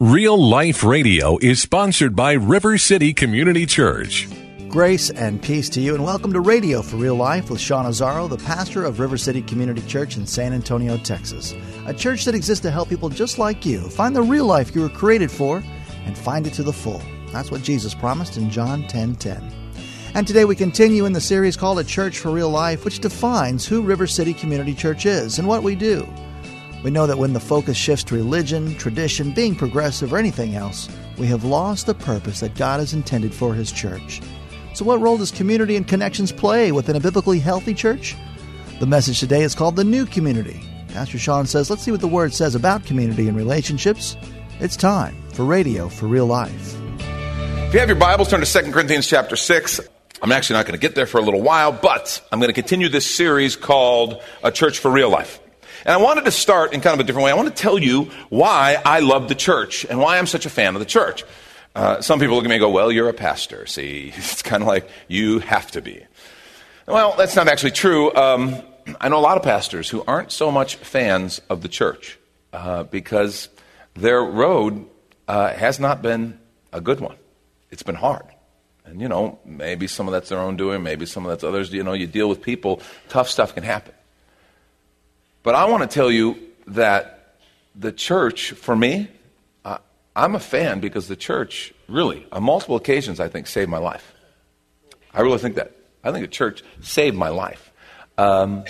Real Life Radio is sponsored by River City Community Church. Grace and peace to you, and welcome to Radio for Real Life with Sean Azzaro, the pastor of River City Community Church in San Antonio, Texas. A church that exists to help people just like you find the real life you were created for and find it to the full. That's what Jesus promised in John 10 10. And today we continue in the series called A Church for Real Life, which defines who River City Community Church is and what we do. We know that when the focus shifts to religion, tradition, being progressive, or anything else, we have lost the purpose that God has intended for His church. So, what role does community and connections play within a biblically healthy church? The message today is called The New Community. Pastor Sean says, let's see what the Word says about community and relationships. It's time for Radio for Real Life. If you have your Bibles, turn to 2 Corinthians chapter 6. I'm actually not going to get there for a little while, but I'm going to continue this series called A Church for Real Life. And I wanted to start in kind of a different way. I want to tell you why I love the church and why I'm such a fan of the church. Uh, some people look at me and go, Well, you're a pastor. See, it's kind of like you have to be. Well, that's not actually true. Um, I know a lot of pastors who aren't so much fans of the church uh, because their road uh, has not been a good one. It's been hard. And, you know, maybe some of that's their own doing, maybe some of that's others. You know, you deal with people, tough stuff can happen. But I want to tell you that the church, for me, uh, I'm a fan because the church, really, on multiple occasions, I think, saved my life. I really think that. I think the church saved my life. Um,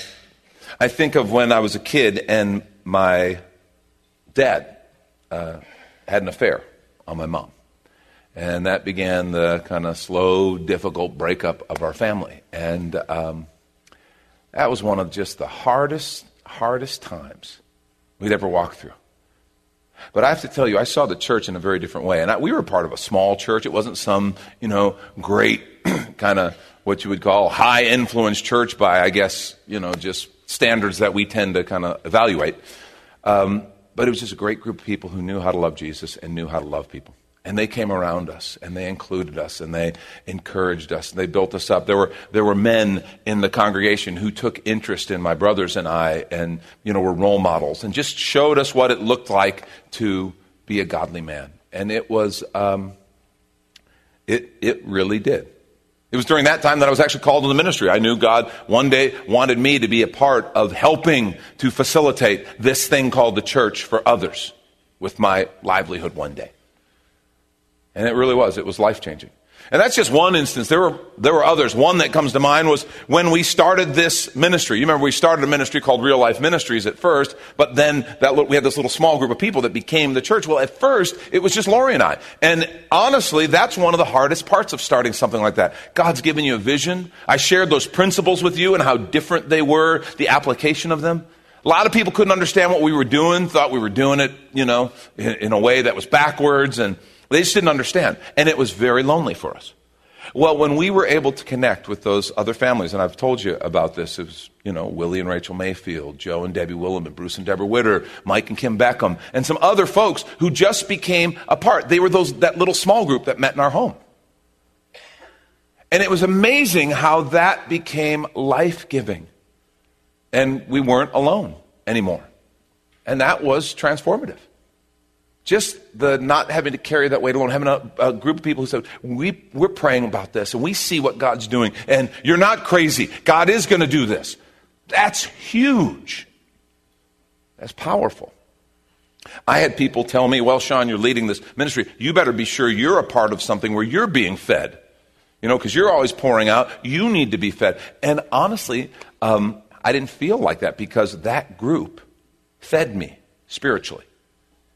I think of when I was a kid and my dad uh, had an affair on my mom. And that began the kind of slow, difficult breakup of our family. And um, that was one of just the hardest hardest times we'd ever walked through. But I have to tell you, I saw the church in a very different way. And I, we were part of a small church. It wasn't some, you know, great kind of what you would call high influence church by, I guess, you know, just standards that we tend to kind of evaluate. Um, but it was just a great group of people who knew how to love Jesus and knew how to love people. And they came around us and they included us and they encouraged us and they built us up. There were, there were men in the congregation who took interest in my brothers and I and, you know, were role models and just showed us what it looked like to be a godly man. And it was, um, it, it really did. It was during that time that I was actually called to the ministry. I knew God one day wanted me to be a part of helping to facilitate this thing called the church for others with my livelihood one day. And it really was. It was life changing. And that's just one instance. There were, there were others. One that comes to mind was when we started this ministry. You remember we started a ministry called Real Life Ministries at first, but then that, we had this little small group of people that became the church. Well, at first, it was just Lori and I. And honestly, that's one of the hardest parts of starting something like that. God's given you a vision. I shared those principles with you and how different they were, the application of them. A lot of people couldn't understand what we were doing, thought we were doing it, you know, in, in a way that was backwards and they just didn't understand. And it was very lonely for us. Well, when we were able to connect with those other families, and I've told you about this, it was, you know, Willie and Rachel Mayfield, Joe and Debbie Williman, Bruce and Deborah Witter, Mike and Kim Beckham, and some other folks who just became a part. They were those, that little small group that met in our home. And it was amazing how that became life giving. And we weren't alone anymore. And that was transformative. Just the not having to carry that weight alone, having a, a, group of people who said, we, We're praying about this and we see what God's doing, and you're not crazy. God is going to do this. That's huge. That's powerful. I had people tell me, Well, Sean, you're leading this ministry. You better be sure you're a part of something where you're being fed. You know, because you're always pouring out. You need to be fed. And honestly, um, I didn't feel like that because that group fed me spiritually.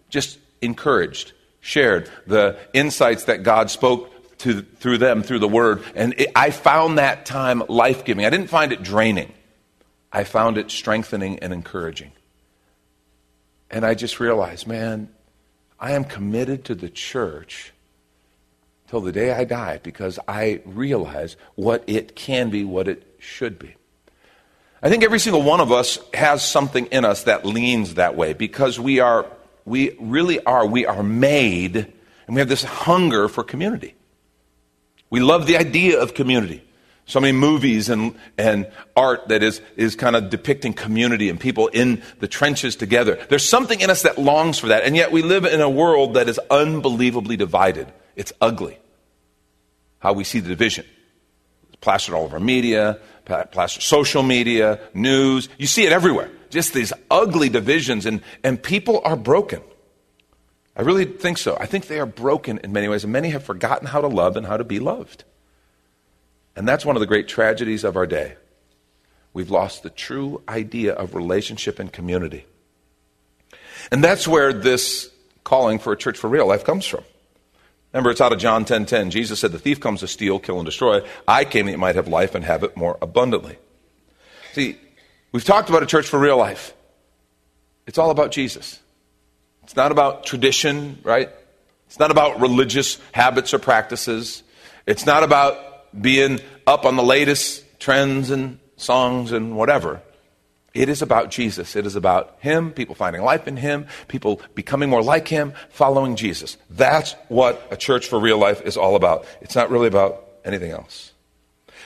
Just encouraged, shared the insights that God spoke to, through them, through the Word. And it, I found that time life giving. I didn't find it draining, I found it strengthening and encouraging. And I just realized, man, I am committed to the church till the day I die because I realize what it can be, what it should be. I think every single one of us has something in us that leans that way because we are, we really are, we are made and we have this hunger for community. We love the idea of community. So many movies and, and art that is, is kind of depicting community and people in the trenches together. There's something in us that longs for that, and yet we live in a world that is unbelievably divided. It's ugly how we see the division. Plastered all over media, plastered social media, news. You see it everywhere. Just these ugly divisions, and, and people are broken. I really think so. I think they are broken in many ways, and many have forgotten how to love and how to be loved. And that's one of the great tragedies of our day. We've lost the true idea of relationship and community. And that's where this calling for a church for real life comes from. Remember, it's out of John 10:10. 10, 10. Jesus said, "The thief comes to steal, kill, and destroy. I came that you might have life and have it more abundantly." See, we've talked about a church for real life. It's all about Jesus. It's not about tradition, right? It's not about religious habits or practices. It's not about being up on the latest trends and songs and whatever. It is about Jesus. It is about Him, people finding life in Him, people becoming more like Him, following Jesus. That's what a church for real life is all about. It's not really about anything else.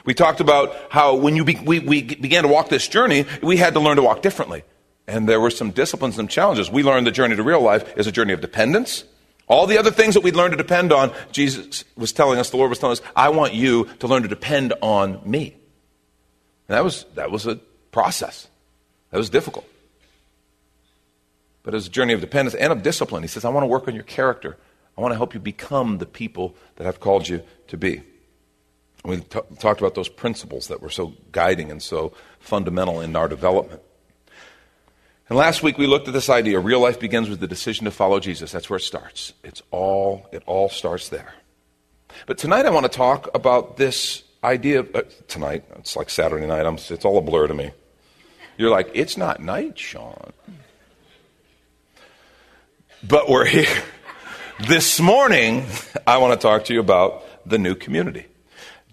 We talked about how when you be, we, we began to walk this journey, we had to learn to walk differently. And there were some disciplines and challenges. We learned the journey to real life is a journey of dependence. All the other things that we'd learned to depend on, Jesus was telling us, the Lord was telling us, I want you to learn to depend on me. And that was, that was a process. That was difficult. But it was a journey of dependence and of discipline. He says, I want to work on your character. I want to help you become the people that I've called you to be. And we t- talked about those principles that were so guiding and so fundamental in our development. And last week we looked at this idea real life begins with the decision to follow Jesus. That's where it starts. It's all it all starts there. But tonight I want to talk about this idea of, uh, tonight. It's like Saturday night. I'm, it's all a blur to me. You're like, it's not night, Sean. But we're here. This morning, I want to talk to you about the new community.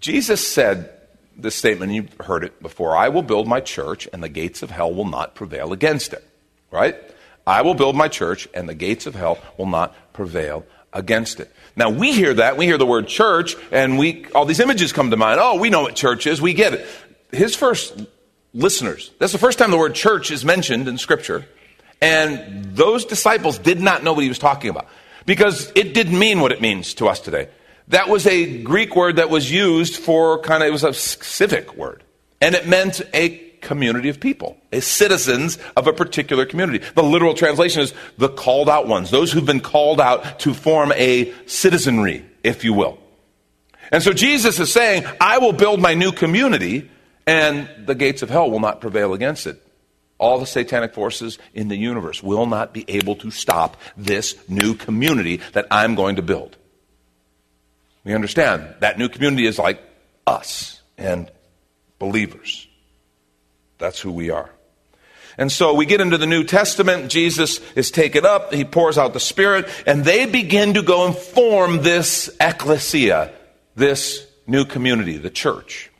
Jesus said this statement, you've heard it before I will build my church, and the gates of hell will not prevail against it. Right? I will build my church, and the gates of hell will not prevail against it. Now we hear that, we hear the word church, and we all these images come to mind. Oh, we know what church is, we get it. His first listeners. That's the first time the word church is mentioned in Scripture. And those disciples did not know what he was talking about because it didn't mean what it means to us today. That was a Greek word that was used for kind of, it was a civic word. And it meant a community of people, a citizens of a particular community. The literal translation is the called out ones, those who've been called out to form a citizenry, if you will. And so Jesus is saying, I will build my new community and the gates of hell will not prevail against it. All the satanic forces in the universe will not be able to stop this new community that I'm going to build. We understand that new community is like us and believers. That's who we are. And so we get into the New Testament. Jesus is taken up. He pours out the Spirit, and they begin to go and form this ecclesia, this new community, the church.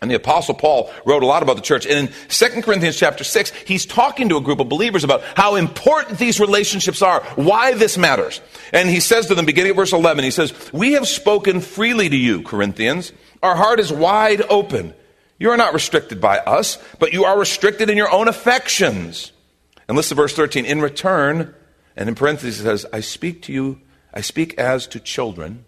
And the apostle Paul wrote a lot about the church. And in 2 Corinthians chapter 6, he's talking to a group of believers about how important these relationships are, why this matters. And he says to them, beginning at verse 11, he says, We have spoken freely to you, Corinthians. Our heart is wide open. You are not restricted by us, but you are restricted in your own affections. And listen to verse 13. In return, and in parentheses it says, I speak to you, I speak as to children.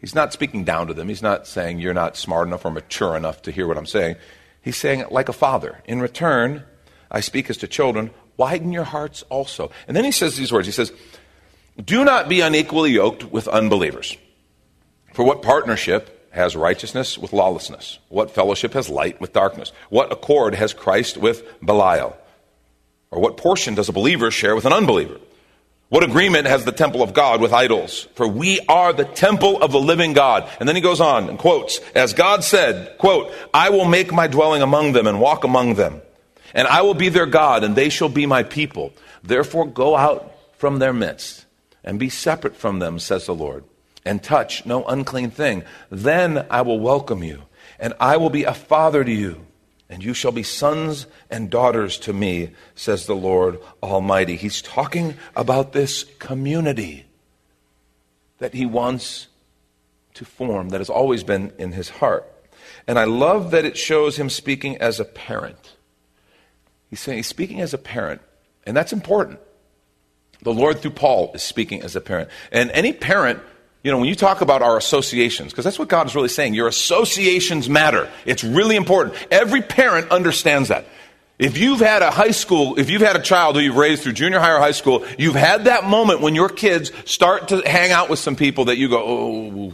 He's not speaking down to them. He's not saying you're not smart enough or mature enough to hear what I'm saying. He's saying, like a father, in return, I speak as to children, widen your hearts also. And then he says these words He says, Do not be unequally yoked with unbelievers. For what partnership has righteousness with lawlessness? What fellowship has light with darkness? What accord has Christ with Belial? Or what portion does a believer share with an unbeliever? What agreement has the temple of God with idols? For we are the temple of the living God. And then he goes on and quotes, as God said, quote, I will make my dwelling among them and walk among them. And I will be their God and they shall be my people. Therefore go out from their midst and be separate from them, says the Lord, and touch no unclean thing. Then I will welcome you, and I will be a father to you, and you shall be sons and daughters to me, says the Lord Almighty. He's talking about this community that he wants to form, that has always been in his heart. And I love that it shows him speaking as a parent. He's saying he's speaking as a parent, and that's important. The Lord through Paul is speaking as a parent. And any parent, you know, when you talk about our associations, because that's what God is really saying, your associations matter. It's really important. Every parent understands that. If you've had a high school, if you've had a child who you've raised through junior high or high school, you've had that moment when your kids start to hang out with some people that you go, oh,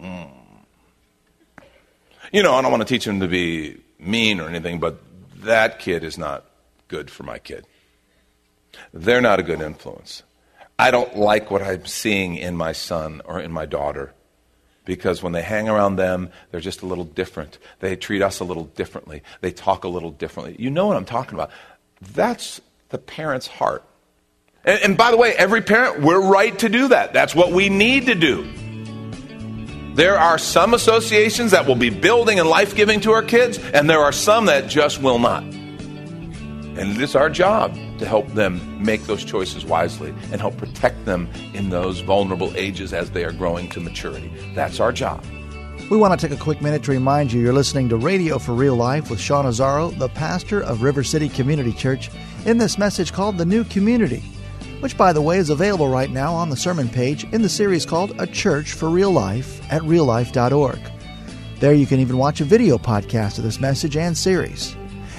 mm. you know, I don't want to teach them to be mean or anything, but that kid is not good for my kid. They're not a good influence. I don't like what I'm seeing in my son or in my daughter because when they hang around them, they're just a little different. They treat us a little differently. They talk a little differently. You know what I'm talking about. That's the parent's heart. And, and by the way, every parent, we're right to do that. That's what we need to do. There are some associations that will be building and life giving to our kids, and there are some that just will not. And it is our job to help them make those choices wisely and help protect them in those vulnerable ages as they are growing to maturity. That's our job. We want to take a quick minute to remind you you're listening to Radio for Real Life with Sean Azzaro, the pastor of River City Community Church, in this message called The New Community, which, by the way, is available right now on the sermon page in the series called A Church for Real Life at reallife.org. There you can even watch a video podcast of this message and series.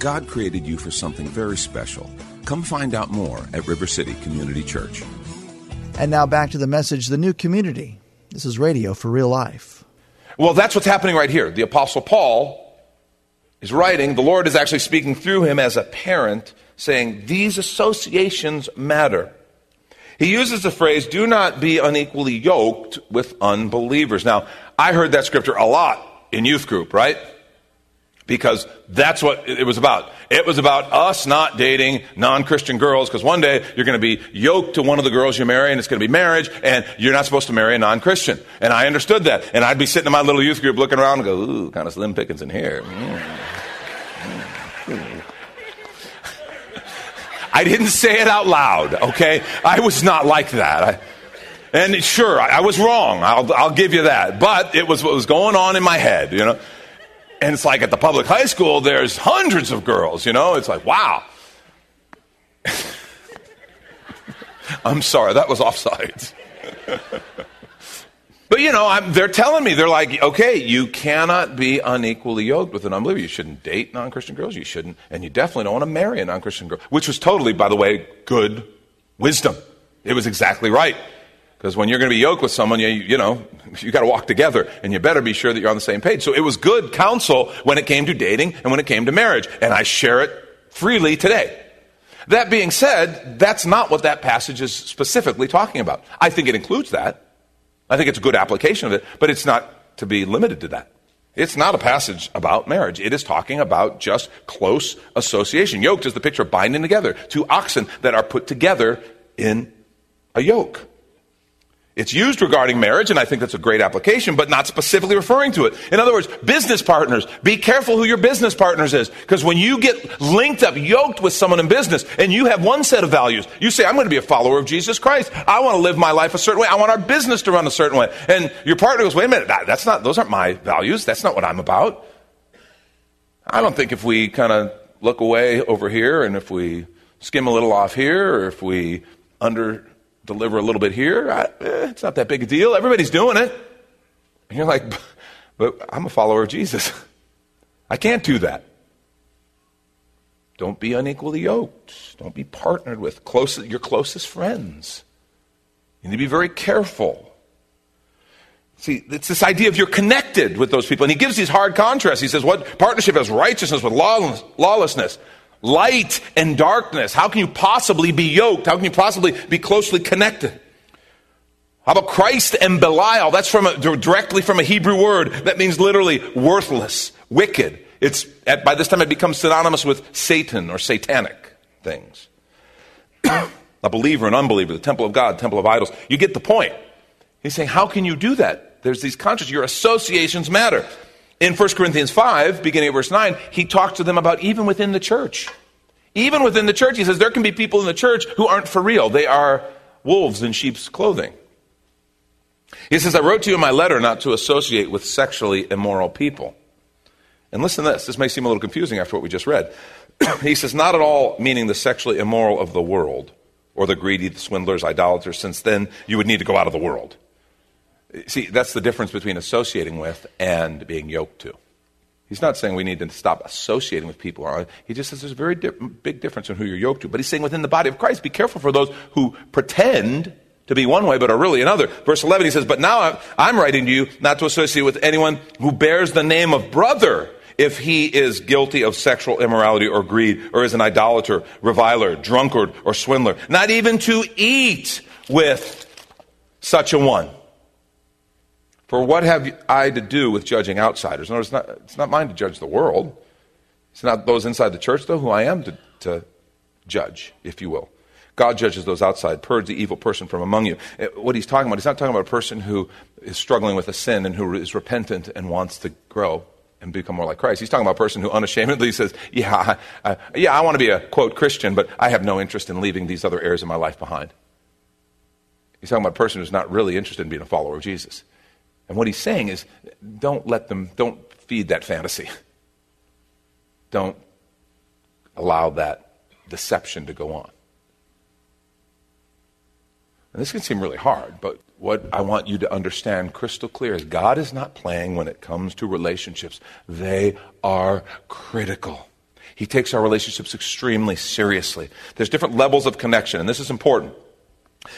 God created you for something very special. Come find out more at River City Community Church. And now back to the message The New Community. This is Radio for Real Life. Well, that's what's happening right here. The Apostle Paul is writing, the Lord is actually speaking through him as a parent, saying, These associations matter. He uses the phrase, do not be unequally yoked with unbelievers. Now, I heard that scripture a lot in youth group, right? Because that's what it was about. It was about us not dating non Christian girls because one day you're going to be yoked to one of the girls you marry and it's going to be marriage and you're not supposed to marry a non Christian. And I understood that. And I'd be sitting in my little youth group looking around and go, ooh, kind of slim pickings in here. Mm. I didn't say it out loud, okay? I was not like that. I, and sure, I, I was wrong. I'll, I'll give you that. But it was what was going on in my head, you know? And it's like at the public high school, there's hundreds of girls, you know? It's like, wow. I'm sorry, that was offsides. but you know, I'm, they're telling me, they're like, okay, you cannot be unequally yoked with an unbeliever. You shouldn't date non Christian girls. You shouldn't, and you definitely don't want to marry a non Christian girl, which was totally, by the way, good wisdom. It was exactly right. Because when you're going to be yoked with someone, you, you know, you got to walk together and you better be sure that you're on the same page. So it was good counsel when it came to dating and when it came to marriage. And I share it freely today. That being said, that's not what that passage is specifically talking about. I think it includes that. I think it's a good application of it, but it's not to be limited to that. It's not a passage about marriage. It is talking about just close association. Yoked is the picture of binding together two oxen that are put together in a yoke. It's used regarding marriage, and I think that's a great application, but not specifically referring to it. In other words, business partners, be careful who your business partners is. Because when you get linked up, yoked with someone in business, and you have one set of values, you say, I'm going to be a follower of Jesus Christ. I want to live my life a certain way. I want our business to run a certain way. And your partner goes, wait a minute, that, that's not, those aren't my values. That's not what I'm about. I don't think if we kind of look away over here and if we skim a little off here or if we under deliver a little bit here. I, eh, it's not that big a deal. Everybody's doing it. And you're like, but I'm a follower of Jesus. I can't do that. Don't be unequally yoked. Don't be partnered with close, your closest friends. You need to be very careful. See, it's this idea of you're connected with those people. And he gives these hard contrasts. He says, What partnership has righteousness with lawlessness? Light and darkness. How can you possibly be yoked? How can you possibly be closely connected? How about Christ and Belial? That's from a, directly from a Hebrew word that means literally worthless, wicked. It's at, by this time it becomes synonymous with Satan or satanic things. a believer and unbeliever, the temple of God, temple of idols. You get the point. He's saying, how can you do that? There's these contrasts. Your associations matter. In 1 Corinthians 5, beginning at verse 9, he talks to them about even within the church. Even within the church, he says there can be people in the church who aren't for real. They are wolves in sheep's clothing. He says, I wrote to you in my letter not to associate with sexually immoral people. And listen to this. This may seem a little confusing after what we just read. he says, not at all meaning the sexually immoral of the world, or the greedy, the swindlers, idolaters, since then you would need to go out of the world. See, that's the difference between associating with and being yoked to. He's not saying we need to stop associating with people. Uh, he just says there's a very di- big difference in who you're yoked to. But he's saying within the body of Christ, be careful for those who pretend to be one way but are really another. Verse 11, he says, But now I'm writing to you not to associate with anyone who bears the name of brother if he is guilty of sexual immorality or greed or is an idolater, reviler, drunkard, or swindler. Not even to eat with such a one. For what have I to do with judging outsiders? No, it's not, it's not mine to judge the world. It's not those inside the church, though, who I am to, to judge, if you will. God judges those outside. Purge the evil person from among you. Eh, what he's talking about, he's not talking about a person who is struggling with a sin and who is repentant and wants to grow and become more like Christ. He's talking about a person who unashamedly says, Yeah, I, yeah, I want to be a quote Christian, but I have no interest in leaving these other areas of my life behind. He's talking about a person who's not really interested in being a follower of Jesus. And what he's saying is don't let them, don't feed that fantasy. Don't allow that deception to go on. And this can seem really hard, but what I want you to understand crystal clear is God is not playing when it comes to relationships. They are critical. He takes our relationships extremely seriously. There's different levels of connection, and this is important.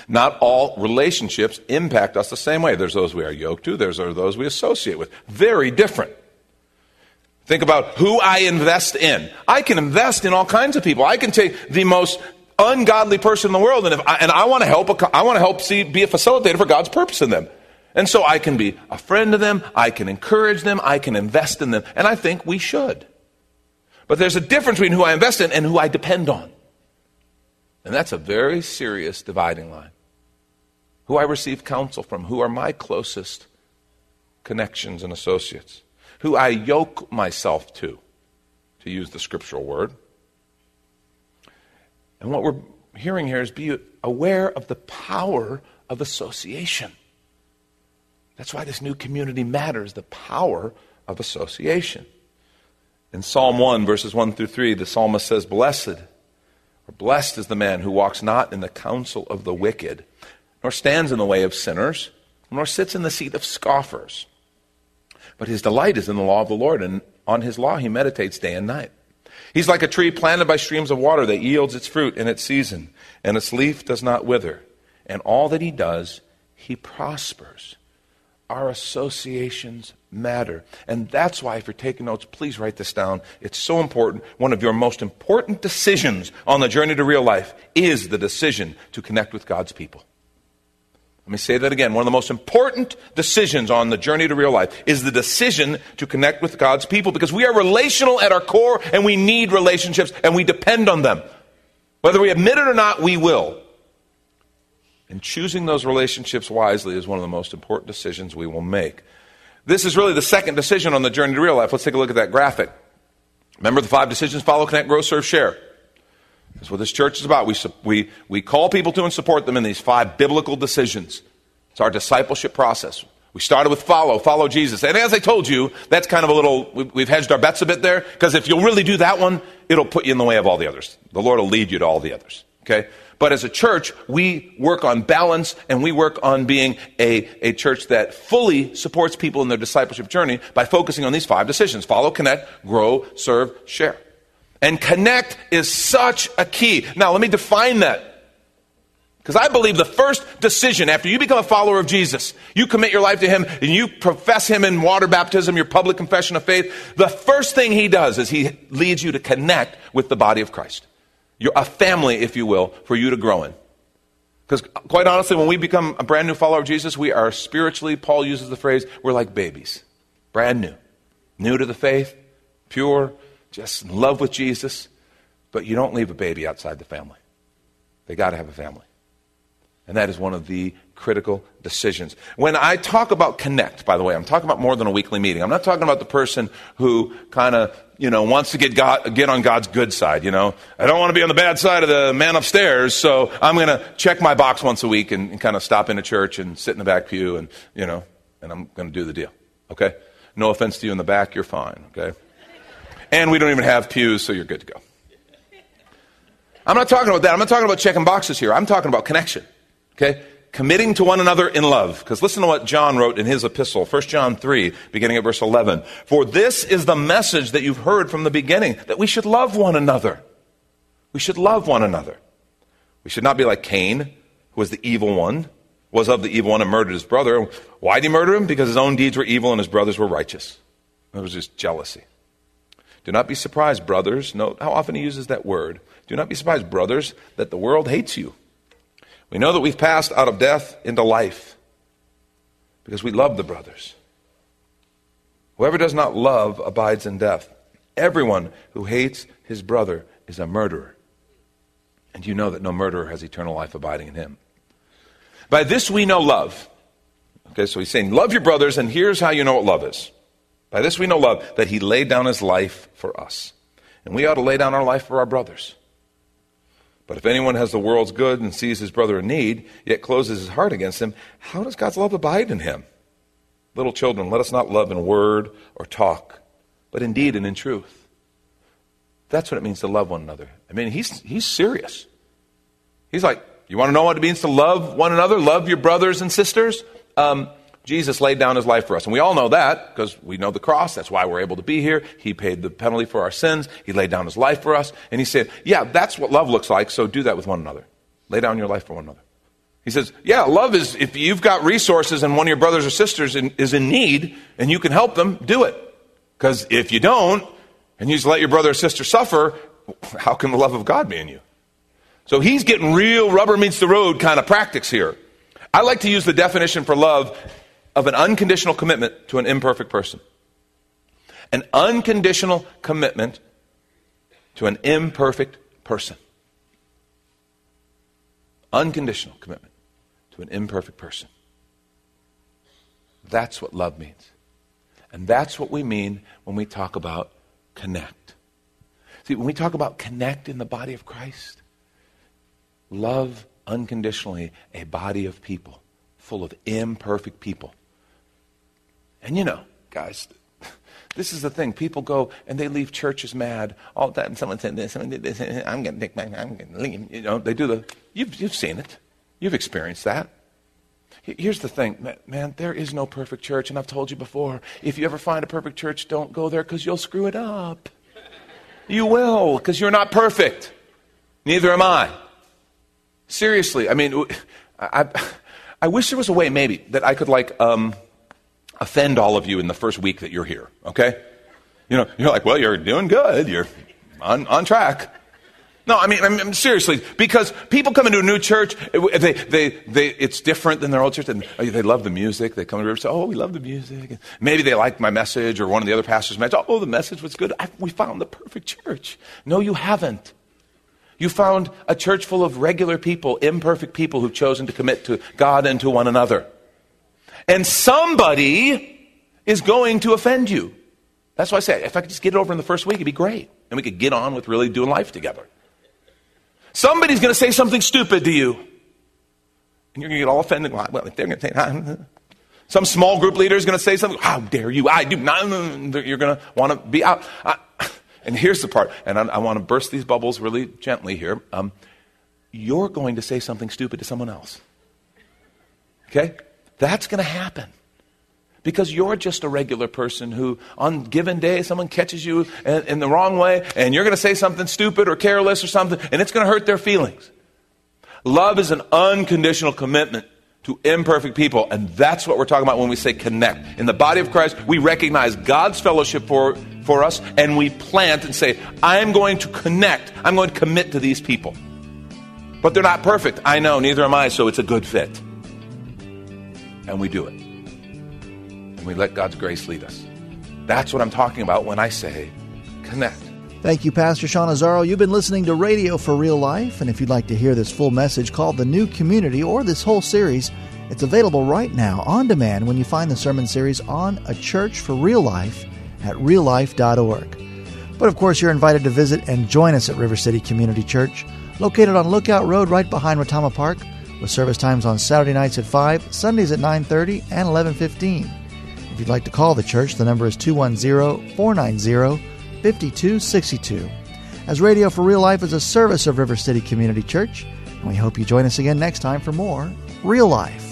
Not all relationships impact us the same way. There's those we are yoked to, there's those we associate with. Very different. Think about who I invest in. I can invest in all kinds of people. I can take the most ungodly person in the world, and if I, and I want to help, I want to help see, be a facilitator for God's purpose in them. And so I can be a friend to them, I can encourage them, I can invest in them, and I think we should. But there's a difference between who I invest in and who I depend on. And that's a very serious dividing line. Who I receive counsel from, who are my closest connections and associates, who I yoke myself to, to use the scriptural word. And what we're hearing here is be aware of the power of association. That's why this new community matters the power of association. In Psalm 1, verses 1 through 3, the psalmist says, Blessed Blessed is the man who walks not in the counsel of the wicked, nor stands in the way of sinners, nor sits in the seat of scoffers. But his delight is in the law of the Lord, and on his law he meditates day and night. He's like a tree planted by streams of water that yields its fruit in its season, and its leaf does not wither. And all that he does, he prospers. Our associations matter. And that's why, if you're taking notes, please write this down. It's so important. One of your most important decisions on the journey to real life is the decision to connect with God's people. Let me say that again. One of the most important decisions on the journey to real life is the decision to connect with God's people because we are relational at our core and we need relationships and we depend on them. Whether we admit it or not, we will. And choosing those relationships wisely is one of the most important decisions we will make. This is really the second decision on the journey to real life. Let's take a look at that graphic. Remember the five decisions follow, connect, grow, serve, share. That's what this church is about. We, we, we call people to and support them in these five biblical decisions. It's our discipleship process. We started with follow, follow Jesus. And as I told you, that's kind of a little, we've hedged our bets a bit there, because if you'll really do that one, it'll put you in the way of all the others. The Lord will lead you to all the others. Okay? But as a church, we work on balance and we work on being a, a church that fully supports people in their discipleship journey by focusing on these five decisions follow, connect, grow, serve, share. And connect is such a key. Now, let me define that. Because I believe the first decision after you become a follower of Jesus, you commit your life to Him and you profess Him in water baptism, your public confession of faith, the first thing He does is He leads you to connect with the body of Christ. A family, if you will, for you to grow in. Because quite honestly, when we become a brand new follower of Jesus, we are spiritually, Paul uses the phrase, we're like babies. Brand new. New to the faith, pure, just in love with Jesus. But you don't leave a baby outside the family. They got to have a family. And that is one of the critical decisions. When I talk about connect, by the way, I'm talking about more than a weekly meeting. I'm not talking about the person who kind of, you know, wants to get, God, get on God's good side, you know. I don't want to be on the bad side of the man upstairs, so I'm going to check my box once a week and, and kind of stop in a church and sit in the back pew and, you know, and I'm going to do the deal, okay? No offense to you in the back, you're fine, okay? And we don't even have pews, so you're good to go. I'm not talking about that. I'm not talking about checking boxes here. I'm talking about connection. Okay? Committing to one another in love. Because listen to what John wrote in his epistle, 1 John 3, beginning at verse 11. For this is the message that you've heard from the beginning, that we should love one another. We should love one another. We should not be like Cain, who was the evil one, was of the evil one and murdered his brother. Why did he murder him? Because his own deeds were evil and his brothers were righteous. It was just jealousy. Do not be surprised, brothers. Note how often he uses that word. Do not be surprised, brothers, that the world hates you. We know that we've passed out of death into life because we love the brothers. Whoever does not love abides in death. Everyone who hates his brother is a murderer. And you know that no murderer has eternal life abiding in him. By this we know love. Okay, so he's saying, Love your brothers, and here's how you know what love is. By this we know love, that he laid down his life for us. And we ought to lay down our life for our brothers. But if anyone has the world's good and sees his brother in need, yet closes his heart against him, how does God's love abide in him? Little children, let us not love in word or talk, but in deed and in truth. That's what it means to love one another. I mean, he's, he's serious. He's like, you want to know what it means to love one another? Love your brothers and sisters? Um, Jesus laid down his life for us. And we all know that because we know the cross. That's why we're able to be here. He paid the penalty for our sins. He laid down his life for us. And he said, Yeah, that's what love looks like, so do that with one another. Lay down your life for one another. He says, Yeah, love is if you've got resources and one of your brothers or sisters in, is in need and you can help them, do it. Because if you don't, and you just let your brother or sister suffer, how can the love of God be in you? So he's getting real rubber meets the road kind of practice here. I like to use the definition for love of an unconditional commitment to an imperfect person. An unconditional commitment to an imperfect person. Unconditional commitment to an imperfect person. That's what love means. And that's what we mean when we talk about connect. See, when we talk about connect in the body of Christ, love unconditionally a body of people full of imperfect people and you know, guys, this is the thing. People go and they leave churches mad all the time. Someone said this, someone did this. I'm going to take my, I'm going to leave. You know, they do the, you've, you've seen it. You've experienced that. Here's the thing, man, there is no perfect church. And I've told you before, if you ever find a perfect church, don't go there because you'll screw it up. You will, because you're not perfect. Neither am I. Seriously, I mean, I, I wish there was a way, maybe, that I could, like, um, offend all of you in the first week that you're here, okay? You know, you're like, well, you're doing good. You're on, on track. No, I mean, I mean, seriously, because people come into a new church, they, they, they, it's different than their old church, and they love the music. They come to the River and say, oh, we love the music. maybe they like my message, or one of the other pastors' message. Oh, the message was good. I, we found the perfect church. No, you haven't. You found a church full of regular people, imperfect people who've chosen to commit to God and to one another. And somebody is going to offend you. That's why I say, if I could just get it over in the first week, it'd be great. And we could get on with really doing life together. Somebody's going to say something stupid to you. And you're going to get all offended. Well, they're going to say, some small group leader is going to say something. How dare you? I do not. You're going to want to be out. and here's the part, and I, I, want to burst these bubbles really gently here. Um, you're going to say something stupid to someone else. Okay? That's going to happen. Because you're just a regular person who, on given day, someone catches you in, in the wrong way, and you're going to say something stupid or careless or something, and it's going to hurt their feelings. Love is an unconditional commitment to imperfect people, and that's what we're talking about when we say connect. In the body of Christ, we recognize God's fellowship for, for us, and we plant and say, I'm going to connect, I'm going to commit to these people. But they're not perfect. I know, neither am I, so it's a good fit. And we do it and we let God's grace lead us. That's what I'm talking about when I say connect. Thank you, Pastor Sean Azzaro. You've been listening to Radio for Real Life, and if you'd like to hear this full message called The New Community or this whole series, it's available right now on demand when you find the sermon series on A Church for Real Life at reallife.org. But of course, you're invited to visit and join us at River City Community Church, located on Lookout Road right behind Retama Park, with service times on Saturday nights at 5, Sundays at 9:30 and 11:15. If you'd like to call the church, the number is 210 490 5262. As Radio for Real Life is a service of River City Community Church, and we hope you join us again next time for more Real Life.